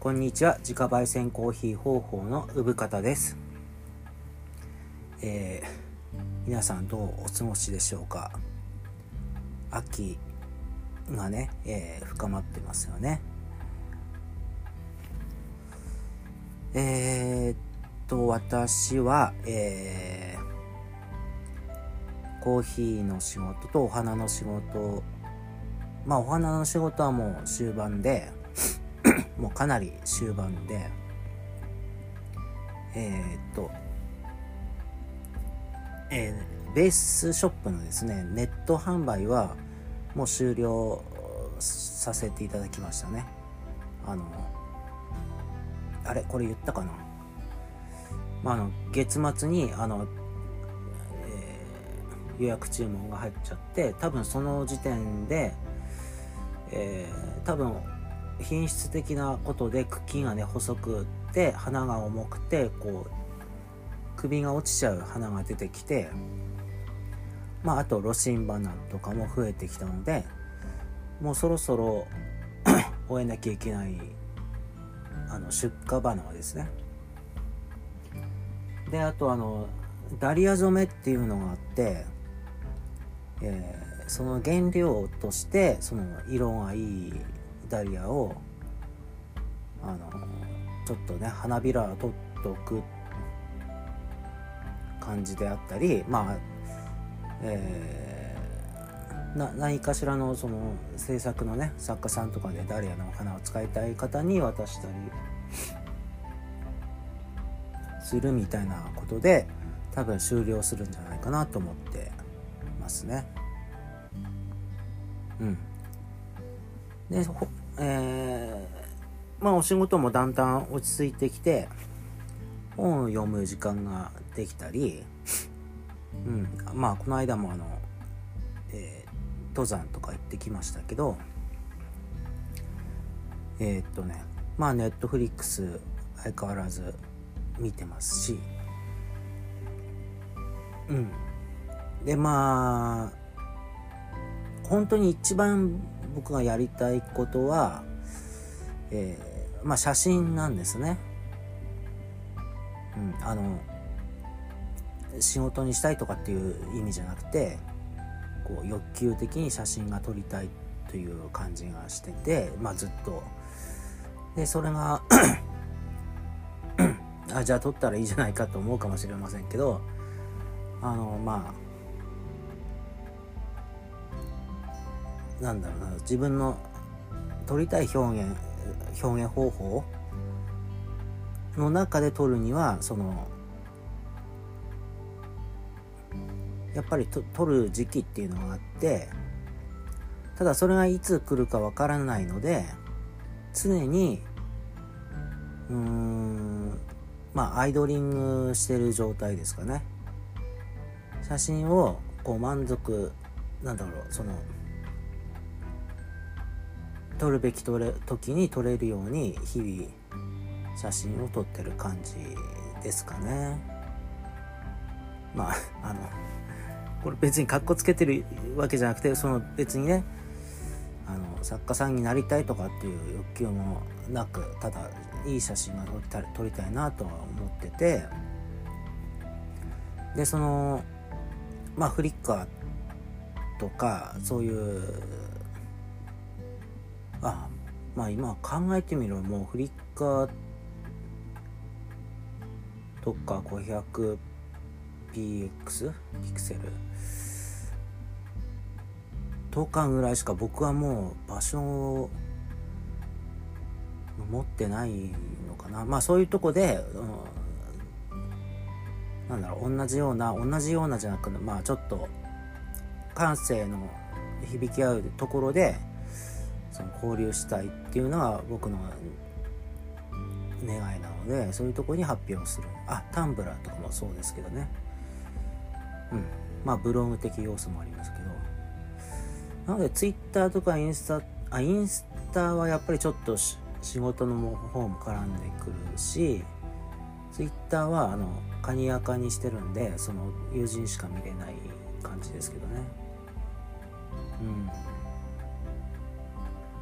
こんにちは。自家焙煎コーヒー方法の産方です、えー、皆さんどうお過ごしでしょうか？秋がね、えー、深まってますよね。えー、っと私は、えー、コーヒーの仕事とお花の仕事まあお花の仕事はもう終盤で もうかなり終盤でえー、っとえー、ベースショップのですねネット販売はもう終了させていただきましたね。あのあれ？これ言ったかな？まあ、あの月末にあの、えー、予約注文が入っちゃって多分その時点で、えー、多分品質的なことで茎がね細くって花が重くてこう首が落ちちゃう花が出てきてまああとロシン花とかも増えてきたのでもうそろそろ 終えなきゃいけないあの出荷花はですね。であとあのダリア染めっていうのがあって、えー、その原料としてその色がいいダリアをあのちょっとね花びら取っておく感じであったりまあえー、な何かしらのその制作のね作家さんとかでダリアの花を使いたい方に渡したりするみたいなことで多分終了するんじゃないかなと思ってますね。うん。でえー、まあお仕事もだんだん落ち着いてきて本を読む時間ができたり、うん、まあこの間もあの、えー、登山とか行ってきましたけどえー、っとねまあネットフリックス相変わらず見てますしうんでまあ本当に一番僕がやりたいことは、えー、まあ写真なんですね。うん、あの仕事にしたいとかっていう意味じゃなくてこう欲求的に写真が撮りたいという感じがしてて、まあ、ずっとでそれが あじゃあ撮ったらいいじゃないかと思うかもしれませんけどあのまあなんだろうな自分の取りたい表現表現方法の中で取るにはそのやっぱりと取る時期っていうのがあってただそれがいつ来るかわからないので常にうーんまあアイドリングしてる状態ですかね。写真をこう満足なんだろうその撮るべき撮れ時に撮れるように日々写真を撮ってる感じですかね。まああのこれ別にかっこつけてるわけじゃなくてその別にねあの作家さんになりたいとかっていう欲求もなくただいい写真が撮りた撮りたいなとは思ってて。でそのまあフリッカーとかそういうあまあ今考えてみるもうフリッカーとか 500px ピクセル？とかぐらいしか僕はもう場所を持ってないのかな。まあそういうとこで、うん、なんだろう同じような同じようなじゃなくまあちょっと感性の響き合うところでその交流したいっていうのが僕の願いなのでそういうとこに発表する。あタンブラーとかもそうですけどね。うん。まあブログ的要素もありますけど。なのでツイッターとかインスタあインスタはやっぱりちょっと仕事の方も絡んでくるしツイッターはあのカニアカにしてるんでその友人しか見れない感じですけどね。うん。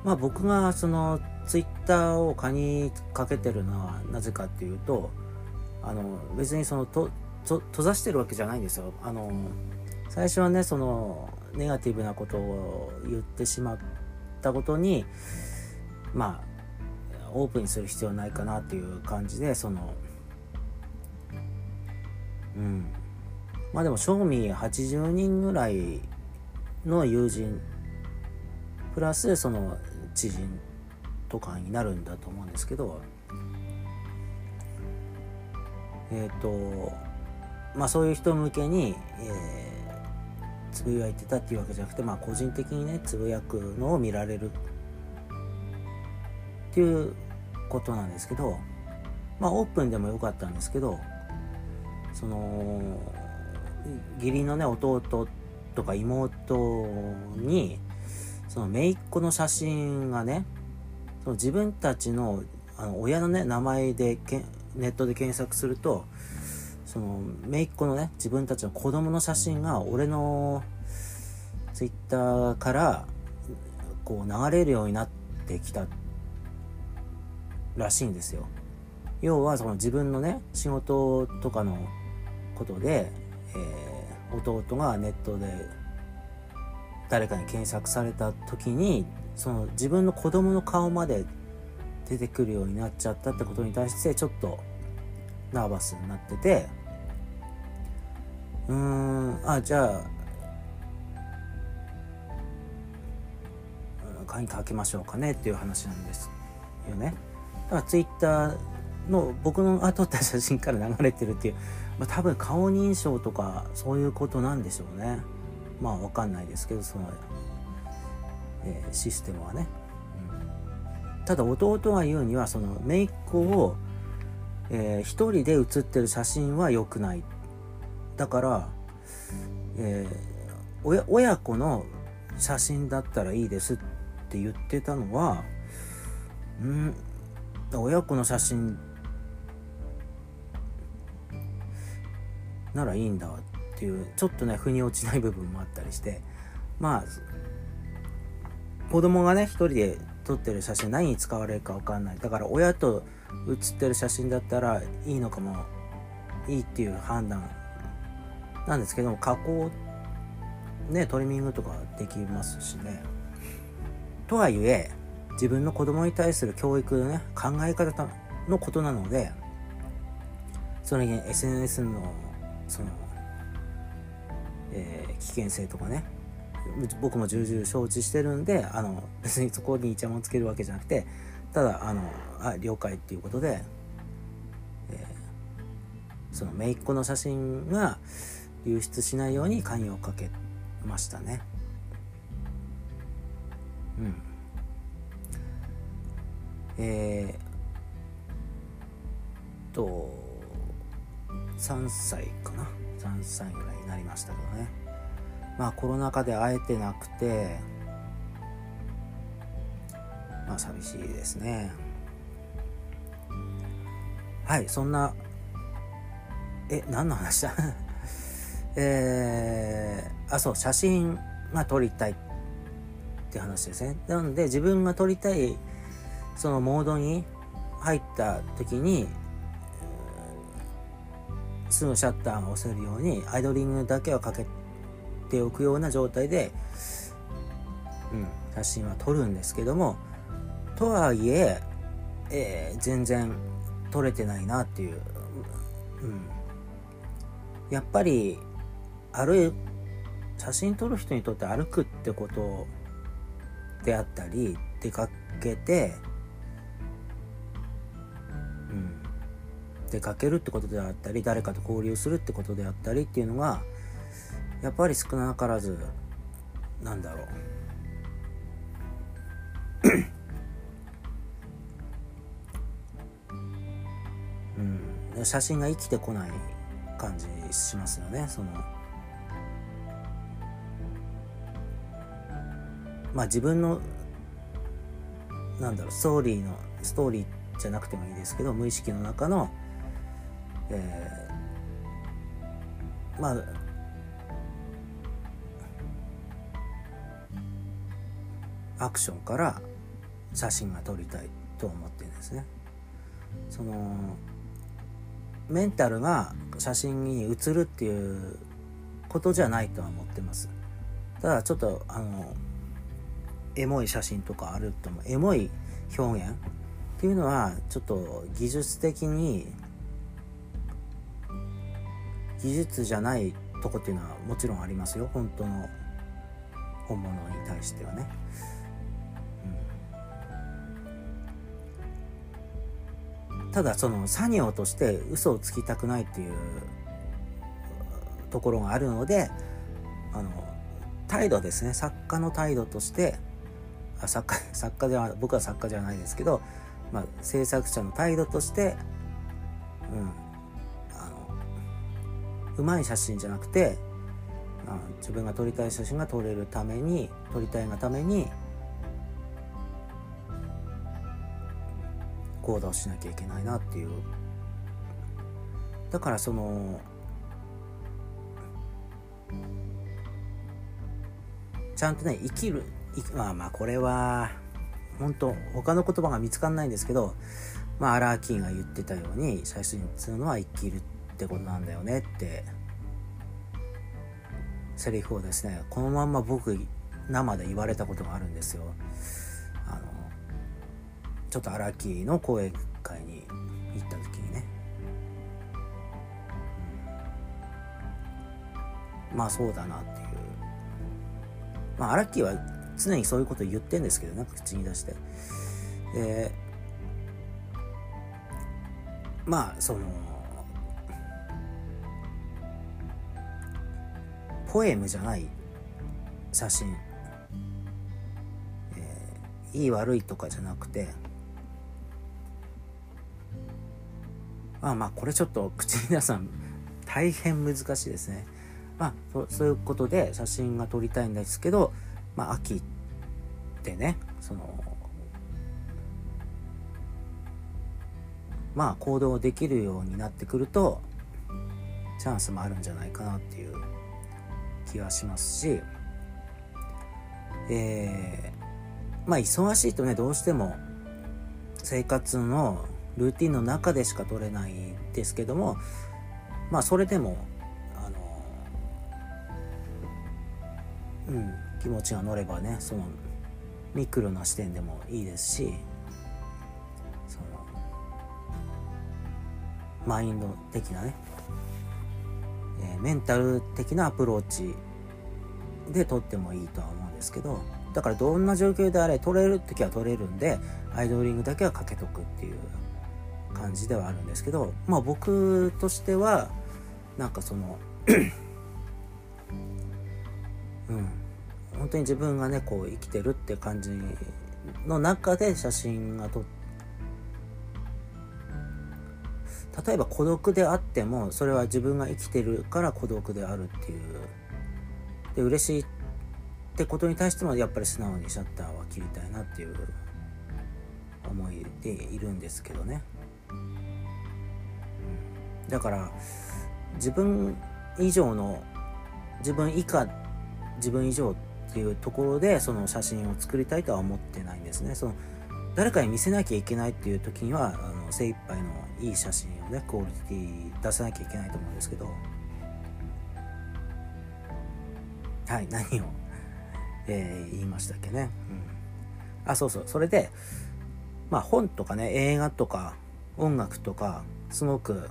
まあ僕がそのツイッターを蚊にかけてるのはなぜかっていうとあの別にそのとと閉ざしてるわけじゃないんですよ。あの最初はねそのネガティブなことを言ってしまったことにまあオープンにする必要ないかなっていう感じでそのうん。まあでも正味80人ぐらいの友人プラスその知人とかになるんだと思うんですけどえっ、ー、とまあそういう人向けに、えー、つぶやいてたっていうわけじゃなくてまあ個人的にねつぶやくのを見られるっていうことなんですけどまあオープンでもよかったんですけどその義理のね弟とか妹にその姪っ子の写真がねその自分たちのあの親のね名前でけネットで検索するとその姪っ子のね自分たちの子供の写真が俺のツイッターからこう流れるようになってきたらしいんですよ。要はその自分のね仕事とかのことで、えー、弟がネットで誰かに検索された時にその自分の子供の顔まで出てくるようになっちゃったってことに対してちょっとナーバスになっててうーんあじゃあ買いかけましょうかねっていう話なんですよね。だからツイッターの僕の撮った写真から流れてるっていう、まあ、多分顔認証とかそういうことなんでしょうね。まあ分かんないですけどその、えー、システムはね、うん、ただ弟が言うにはその姪っ子を、えー、一人で写ってる写真は良くない。だから、えー、親親子の写真だったらいいですって言ってたのはうん。親子の写真ならいいんだっていうちょっとね腑に落ちない部分もあったりしてまあ子供がね一人で撮ってる写真何に使われるか分かんない。だから親と写ってる写真だったらいいのかもいいっていう判断。なんですけども加工ねトリミングとかできますしね。とはいえ自分の子供に対する教育のね考え方のことなのでそれに SNS のその、えー、危険性とかね。僕も重々承知してるんであの別にそこにイチャモンつけるわけじゃなくてただあのあ了解っていうことで、えー、その姪っ子の写真が流出しないように関与をかけましたね。うん。えー、と3歳かな。3歳ぐらいになりましたけどね。まあコロナ禍で会えてなくてまあ寂しいですね。はいそんなえ何の話だ？えー、あそう写真が撮りたいって話ですね。なので自分が撮りたいそのモードに入った時にすぐシャッターが押せるようにアイドリングだけはかけておくような状態で、うん、写真は撮るんですけどもとはいええー、全然撮れてないなっていう、うん、やっぱり歩写真撮る人にとって歩くってことであったり出かけて出かけるってことであったり誰かと交流するってことであったりっていうのがやっぱり少なからずなんだろう。うん、写真が生きてこない感じしますよね。そのまあ自分のなんだろうストーリーのストーリーじゃなくてもいいですけど無意識の中のえー、まあアクションから写真が撮りたいと思ってるんですね。そのメンタルが写真に写るっていうことじゃないとは思ってます。ただちょっとあのエモい写真とかあると思う。エモい表現っていうのはちょっと技術的に技術じゃないとこっていうのはもちろんありますよ。本当の本物に対してはね、うん、ただその作業として嘘をつきたくないっていうところがあるのであの態度ですね。作家の態度としてあ作家作家では僕は作家じゃないですけど、まあ、制作者の態度として、うん、うまい写真じゃなくてあ自分が撮りたい写真が撮れるために撮りたいがために行動しなきゃいけないなっていう。だからそのちゃんとね生きるまあまあこれは本当他の言葉が見つかんないんですけどまあアラーキーが言ってたように写真っつうのは生きるってってことなんだよねって。セリフをですねこのまんま僕生で言われたことがあるんですよ。あのちょっと荒木の講演会に行った時にね、まあそうだなっていう。まあ荒木は常にそういうこと言ってんですけどね口に出して。でまあそのポエムじゃない。写真、えー、いい悪いとかじゃなくて。まあまあこれちょっと口に出すのは大変難しいですね。まあそういうことで写真が撮りたいんですけどまあ秋ってねそのまあ行動できるようになってくるとチャンスもあるんじゃないかなっていう。気がしますしえー、まあ忙しいとねどうしても生活のルーティンの中でしか取れないんですけどもまあそれでもあのうん気持ちが乗ればねそのミクロな視点でもいいですしそのマインド的なね、ー、メンタル的なアプローチで撮ってもいいとは思うんですけどだからどんな状況であれ撮れる時は撮れるんでアイドリングだけはかけとくっていう感じではあるんですけどまあ僕としてはなんかその うん本当に自分がねこう生きてるって感じの中で写真が撮って例えば孤独であってもそれは自分が生きてるから孤独であるっていう。で嬉しいってことに対してもやっぱり素直にシャッターは切りたいなっていう思いでいるんですけどね、だから自分以上の自分以下自分以上っていうところでその写真を作りたいとは思ってないんですね。その誰かに見せなきゃいけないっていう時にはあの精一杯のいい写真をねクオリティ出さなきゃいけないと思うんですけど。はい何を、えー、言いましたっけね、うん、あそうそう。それでまあ本とかね映画とか音楽とかすごくフ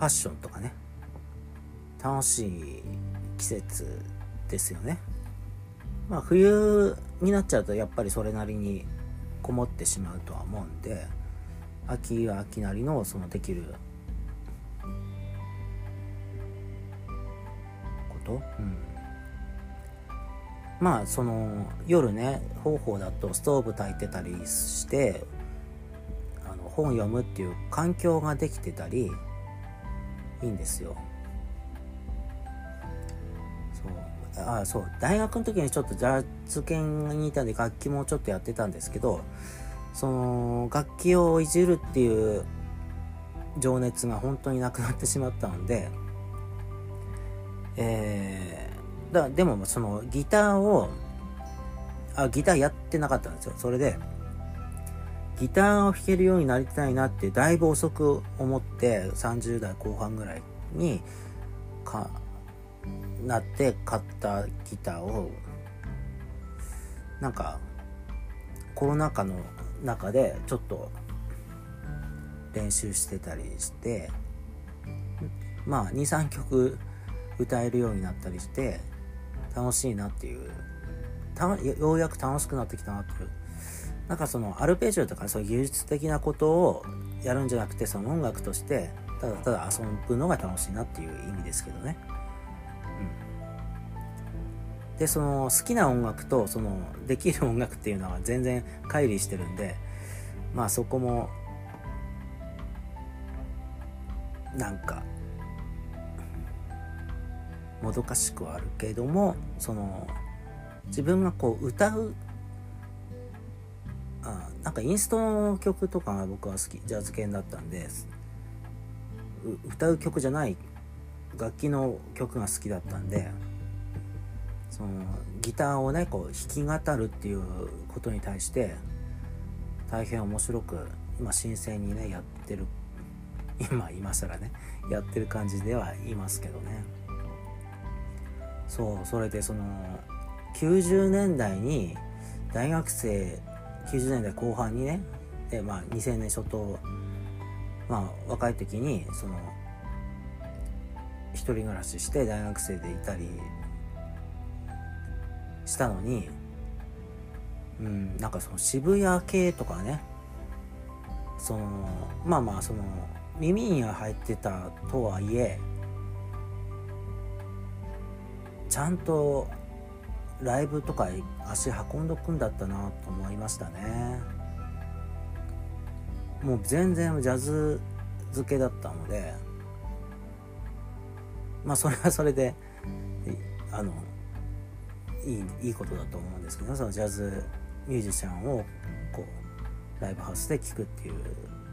ァッションとかね楽しい季節ですよね。まあ冬になっちゃうとやっぱりそれなりにこもってしまうとは思うんで。秋は秋なりのそのできること、うん、まあその夜ね方法だとストーブ焚いてたりしてあの本読むっていう環境ができてたりいいんですよ。そう。あそう。大学の時にちょっとジャズ研にいたんで楽器もちょっとやってたんですけどその楽器をいじるっていう情熱が本当になくなってしまったのでえー、だでもそのギターをあギターやってなかったんですよ。それでギターを弾けるようになりたいなってだいぶ遅く思って30代後半ぐらいにかなって買ったギターをなんかコロナ禍の中でちょっと練習してたりしてまあ23曲歌えるようになったりして楽しいなっていうようやく楽しくなってきたなっていうなんかそのアルペジオとかそういう技術的なことをやるんじゃなくてその音楽としてただただ遊ぶのが楽しいなっていう意味ですけどね。でその好きな音楽とそのできる音楽っていうのは全然乖離してるんでまあそこもなんかもどかしくはあるけどもその自分がこう歌うあなんかインストの曲とかが僕は好きジャズ系だったんで歌う曲じゃない楽器の曲が好きだったんでそのギターをねこう弾き語るっていうことに対して大変面白く今新鮮にねやってる 今今更ねやってる感じではいますけどね。そうそれでその90年代に大学生90年代後半にねで、まあ、2000年初頭、まあ、若い時にその一人暮らしして大学生でいたりしたのにうんなんかその渋谷系とかねそのまあまあその耳には入ってたとはいえちゃんとライブとか足運んどくんだったなと思いましたね。もう全然ジャズ漬けだったのでまあそれはそれであのいいいいことだと思うんですけどそのジャズミュージシャンをこうライブハウスで聴くっていう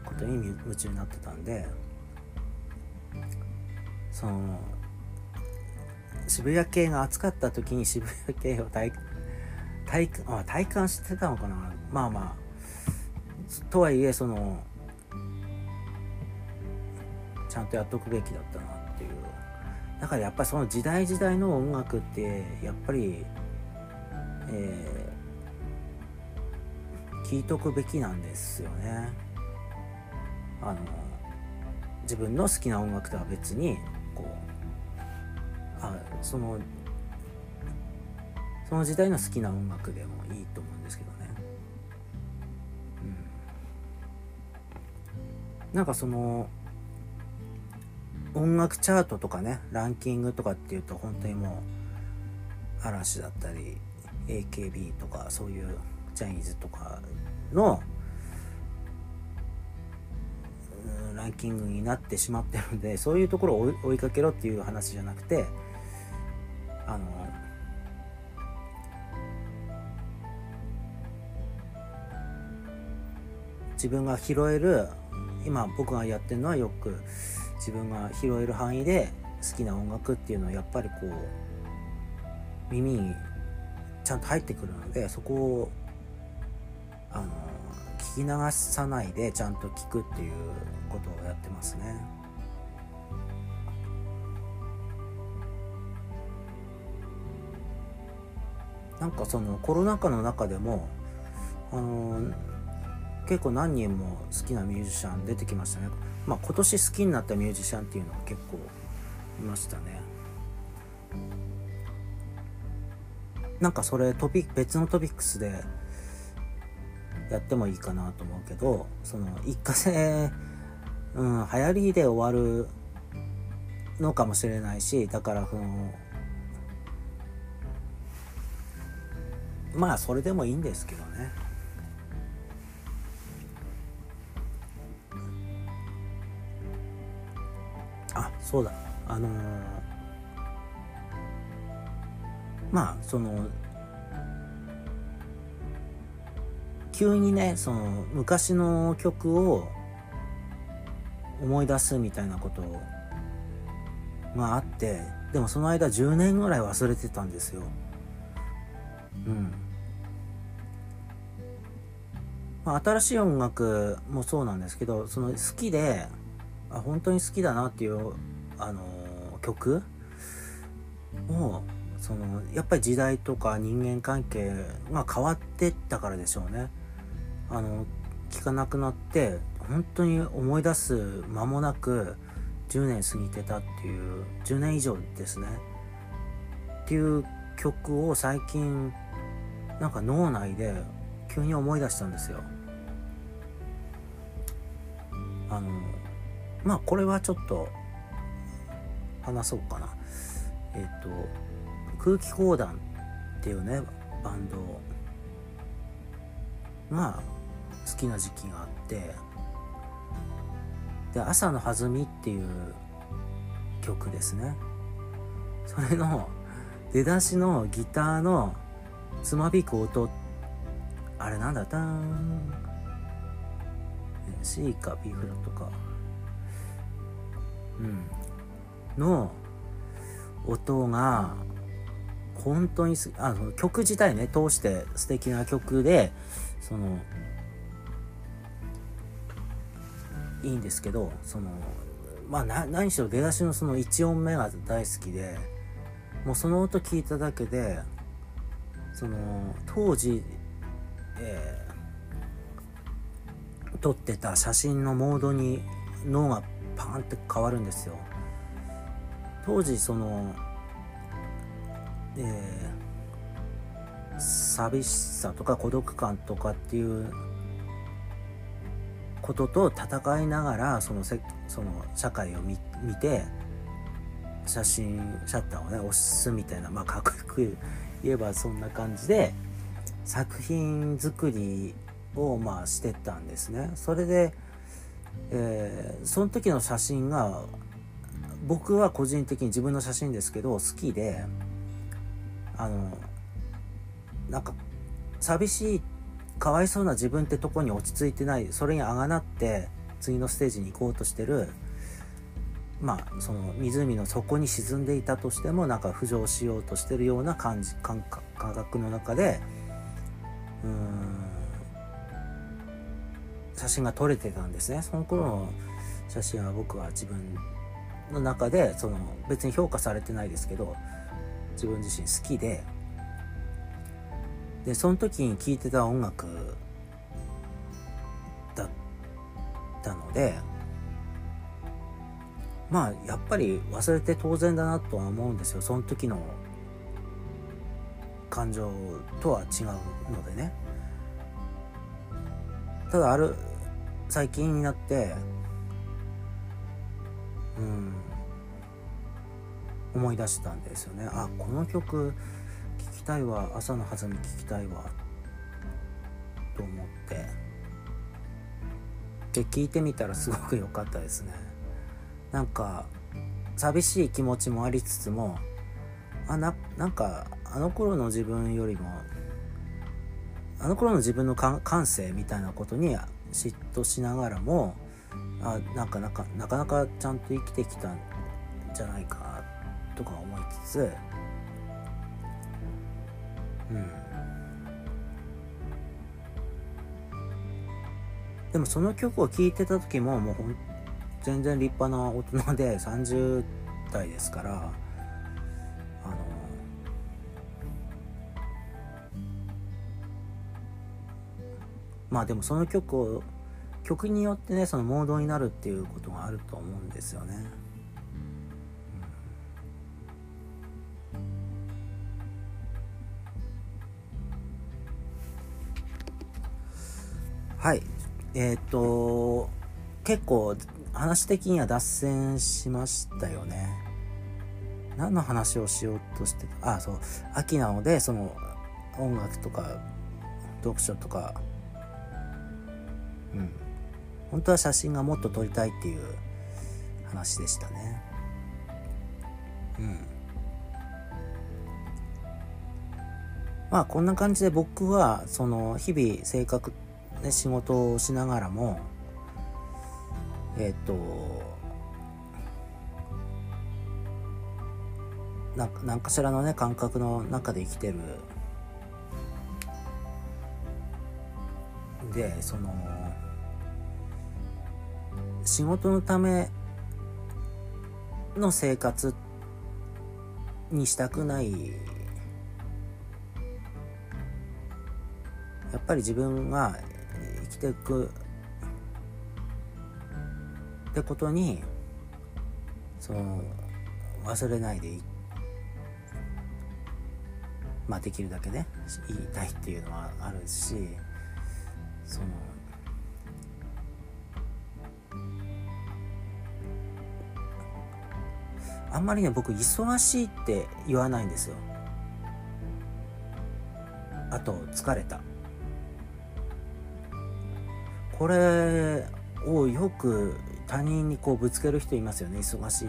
ことに夢中になってたんでその渋谷系が暑かった時に渋谷系を体 体あ体感してたのかな？まあまあとはいえそのちゃんとやっとくべきだったなっていう。だからやっぱりその時代時代の音楽ってやっぱりえー、聞いとくべきなんですよね。あの自分の好きな音楽とは別にこうあそのその時代の好きな音楽でもいいと思うんですけどね、うん、なんかその音楽チャートとかねランキングとかっていうと本当にもう嵐だったり AKB とかそういうジャニーズとかのランキングになってしまってるんでそういうところを追いかけろっていう話じゃなくてあの自分が拾える今僕がやってるのはよく自分が拾える範囲で好きな音楽っていうのはやっぱりこう耳にちゃんと入ってくるのでそこをあの聞き流さないでちゃんと聞くっていうことをやってますね。なんかそのコロナ禍の中でもあの、結構何人も好きなミュージシャン出てきましたねまあ今年好きになったミュージシャンっていうのは結構いましたねなんかそれトピ別のトピックスでやってもいいかなと思うけどその一過性、うん、流行りで終わるのかもしれないしだからそのまあそれでもいいんですけどね。あそうだ。あのー、まあその急にねその昔の曲を思い出すみたいなことがあってでもその間10年ぐらい忘れてたんですよ。うん。まあ、新しい音楽もそうなんですけどその好きであ本当に好きだなっていうあの曲をそのやっぱり時代とか人間関係が変わってったからでしょうね。あの聞かなくなって本当に思い出す間もなく10年過ぎてたっていう10年以上ですね。っていう曲を最近なんか脳内で急に思い出したんですよ。あのまあこれはちょっと話そうかな。えっ、と空気講談っていうねバンドが好きな時期があって。で「朝の弾み」っていう曲ですね。それの出だしのギターのつまびく音。あれなんだ？たん C か B フラットか。うん。の音が本当にすあの曲自体ね通して素敵な曲でそのいいんですけどそのまあ何しろ出だしのその1音目が大好きでもうその音聞いただけでその当時、えー、撮ってた写真のモードに脳がパーンって変わるんですよ。当時そのえー、寂しさとか孤独感とかっていうことと戦いながらそのせその社会を見て写真シャッターをね押すみたいなまあかっこよく言えばそんな感じで作品作りをまあしてたんですね。それで、えー、その時の写真が僕は個人的に自分の写真ですけど好きであのなんか寂しいかわいそうな自分ってとこに落ち着いてないそれにあがなって次のステージに行こうとしてるまあその湖の底に沈んでいたとしてもなんか浮上しようとしてるような感じ感覚の中でうん写真が撮れてたんですね。その頃の写真は僕は自分の中でその別に評価されてないですけど自分自身好きででその時に聴いてた音楽だったのでまあやっぱり忘れて当然だなとは思うんですよ。その時の感情とは違うのでね。ただある最近になってうん思い出したんですよね。あこの曲聴きたいわ。朝のはずみ聴きたいわ。と思って。で聞いてみたらすごく良かったですね。なんか寂しい気持ちもありつつもあななんかあの頃の自分よりもあの頃の自分の感性みたいなことに嫉妬しながらもあなんかなかなかなかちゃんと生きてきたんじゃないかなとか思いつつうんでもその曲を聴いてた時ももう全然立派な大人で30代ですからあのまあでもその曲を曲によってねそのモードになるっていうことがあると思うんですよね。はい。えっ、と結構話的には脱線しましたよね。何の話をしようとしてた？あそう。秋なのでその音楽とか読書とか。うん。本当は写真がもっと撮りたいっていう話でしたね。うん。まあこんな感じで僕はその日々性格ね、仕事をしながらもえっ、とな何かしらのね感覚の中で生きてる。でその仕事のための生活にしたくない。やっぱり自分が生きていく。ってことにその忘れないでい。まあできるだけね言いたいっていうのはあるしそのあんまりね僕忙しいって言わないんですよ。あと疲れた。これをよく他人にこうぶつける人いますよね。忙しい。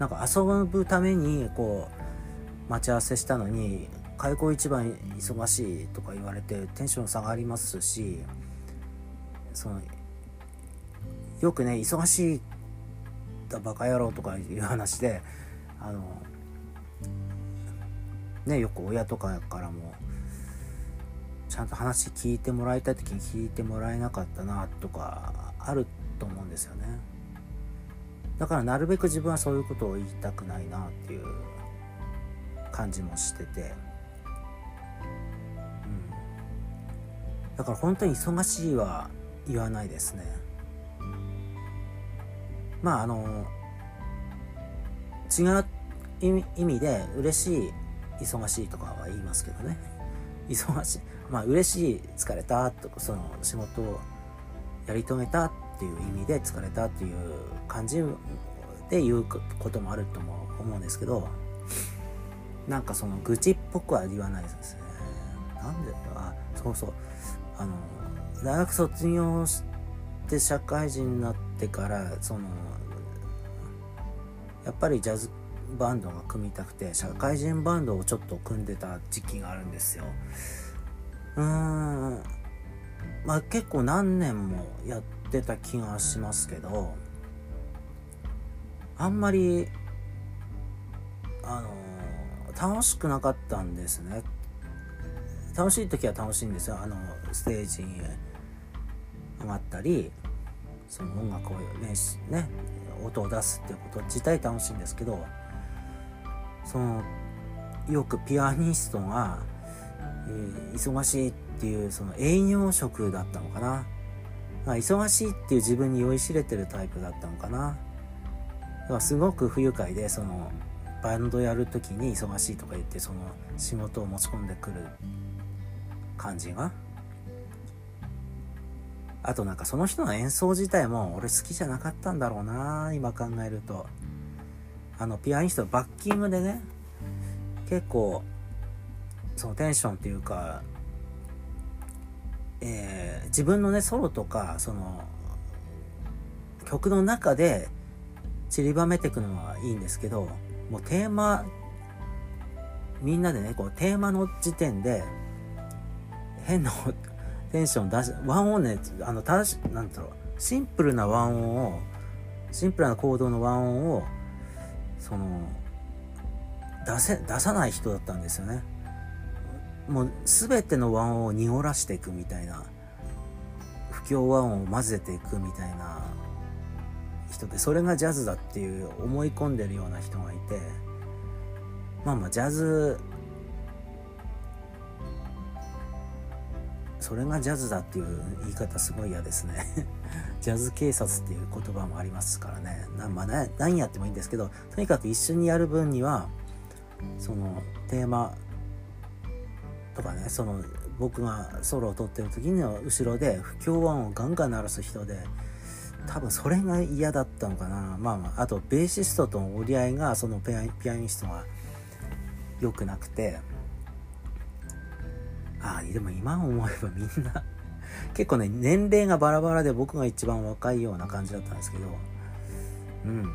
なんか遊ぶためにこう待ち合わせしたのに開口一番忙しいとか言われてテンション下がりますしそのよくね忙しいだバカ野郎とかいう話であのねよく親とかからもちゃんと話聞いてもらいたい時に聞いてもらえなかったなとかあると思うんですよね。だからなるべく自分はそういうことを言いたくないなっていう感じもしてて。うん。だから本当に忙しいは言わないですね。まああの違う意味で嬉しい忙しいとかは言いますけどね。忙しい。まあ嬉しい疲れたとかその仕事をやり遂げたっていう意味で疲れたっていう感じで言うこともあるとも思うんですけどなんかその愚痴っぽくは言わないですね。なんであそうそう。あの大学卒業して社会人になってからそのやっぱりジャズバンドが組みたくて社会人バンドをちょっと組んでた時期があるんですよ。うーん。まあ結構何年もやってた気がしますけどあんまりあの楽しくなかったんですね。楽しい時は楽しいんですよ。あのステージに上がったりその音楽を練習ね音を出すっていうこと自体楽しいんですけどそのよくピアニストが、えー、忙しいっていうその営業職だったのかな。忙しいっていう自分に酔いしれてるタイプだったのかな。だからすごく不愉快でそのバンドやる時に忙しいとか言ってその仕事を持ち込んでくる感じが。あとなんかその人の演奏自体も俺好きじゃなかったんだろうな今考えると。あのピアニストバッキングでね結構そのテンションっていうか、えー、自分のねソロとかその曲の中で散りばめていくのはいいんですけどもうテーマみんなでねこうテーマの時点で変な テンション出し、ワンオンね、あの、たし、なんだろう、シンプルなワンオンを、シンプルな行動のワンオンを、その、出せ、出さない人だったんですよね。もう、すべてのワンオンを濁らしていくみたいな、不協和音を混ぜていくみたいな人で、それがジャズだっていう思い込んでるような人がいて、まあまあ、ジャズそれがジャズだっていう言い方すごい嫌ですね。ジャズ警察っていう言葉もありますからね。な、まあね、何やってもいいんですけどとにかく一緒にやる分にはそのテーマとかねその僕がソロを取ってる時の後ろで不協和音をガンガン鳴らす人で多分それが嫌だったのかなまあまああとベーシストとの折り合いがそのピアニストが良くなくてああ、でも今思えばみんな 結構ね、年齢がバラバラで僕が一番若いような感じだったんですけど、うん。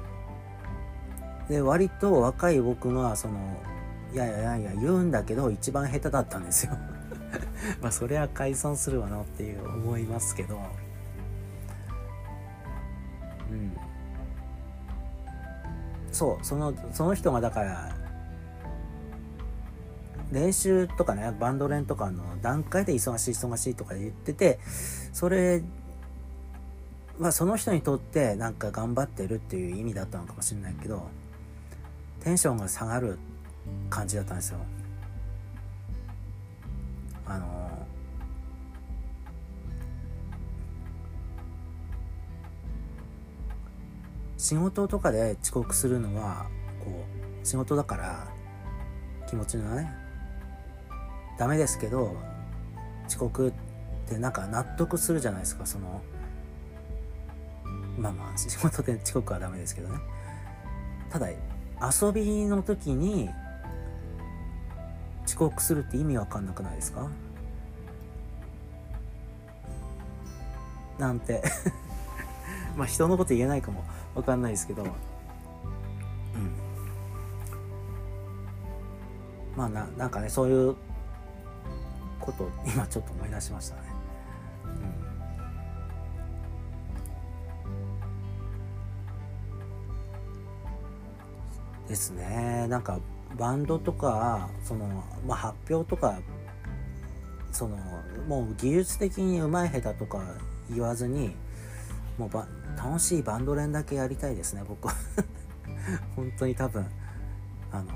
で、割と若い僕が、その、いやいやいやいや言うんだけど、一番下手だったんですよまあ、それは解散するわなっていう思いますけど、うん。そう、その、その人がだから、練習とかねバンド練とかの段階で忙しい忙しいとか言っててそれはその人にとってなんか頑張ってるっていう意味だったのかもしれないけどテンションが下がる感じだったんですよ。あの仕事とかで遅刻するのはこう仕事だから気持ちがねダメですけど遅刻ってなんか納得するじゃないですかそのまあまあ仕事で遅刻はダメですけどね。ただ遊びの時に遅刻するって意味わかんなくないですか？なんて。まあ人のこと言えないかもわかんないですけど。うん。まあななんかねそういうこと今ちょっと思い出しましたね。ですね。なんかバンドとかその、まあ、発表とかそのもう技術的にうまい下手とか言わずにもうば楽しいバンド連だけやりたいですね僕は。本当に多分。あの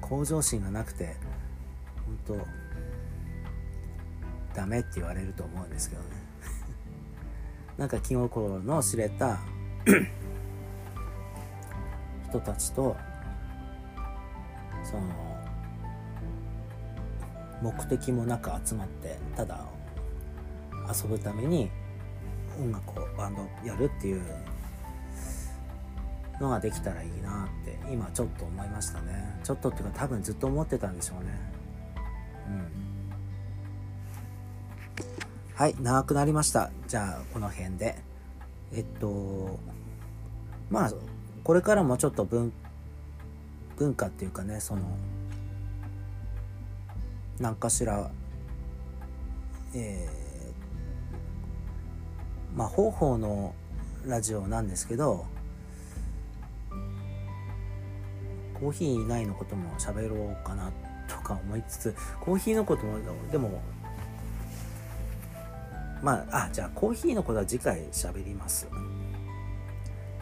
向上心がなくて本当ダメって言われると思うんですけどね。なんか気心の知れた 人たちとその目的もなく集まってただ遊ぶために音楽をバンドやるっていうのができたらいいなって今ちょっと思いましたね。ちょっとっていうか多分ずっと思ってたんでしょうね。うん。はい長くなりました。じゃあこの辺で。えっとまあこれからもちょっと文文化っていうかねその何かしらえー、まあ方法のラジオなんですけどコーヒー以外のことも喋ろうかなとか思いつつコーヒーのこともでもまああじゃあコーヒーのことは次回喋ります。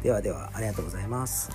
ではではありがとうございます。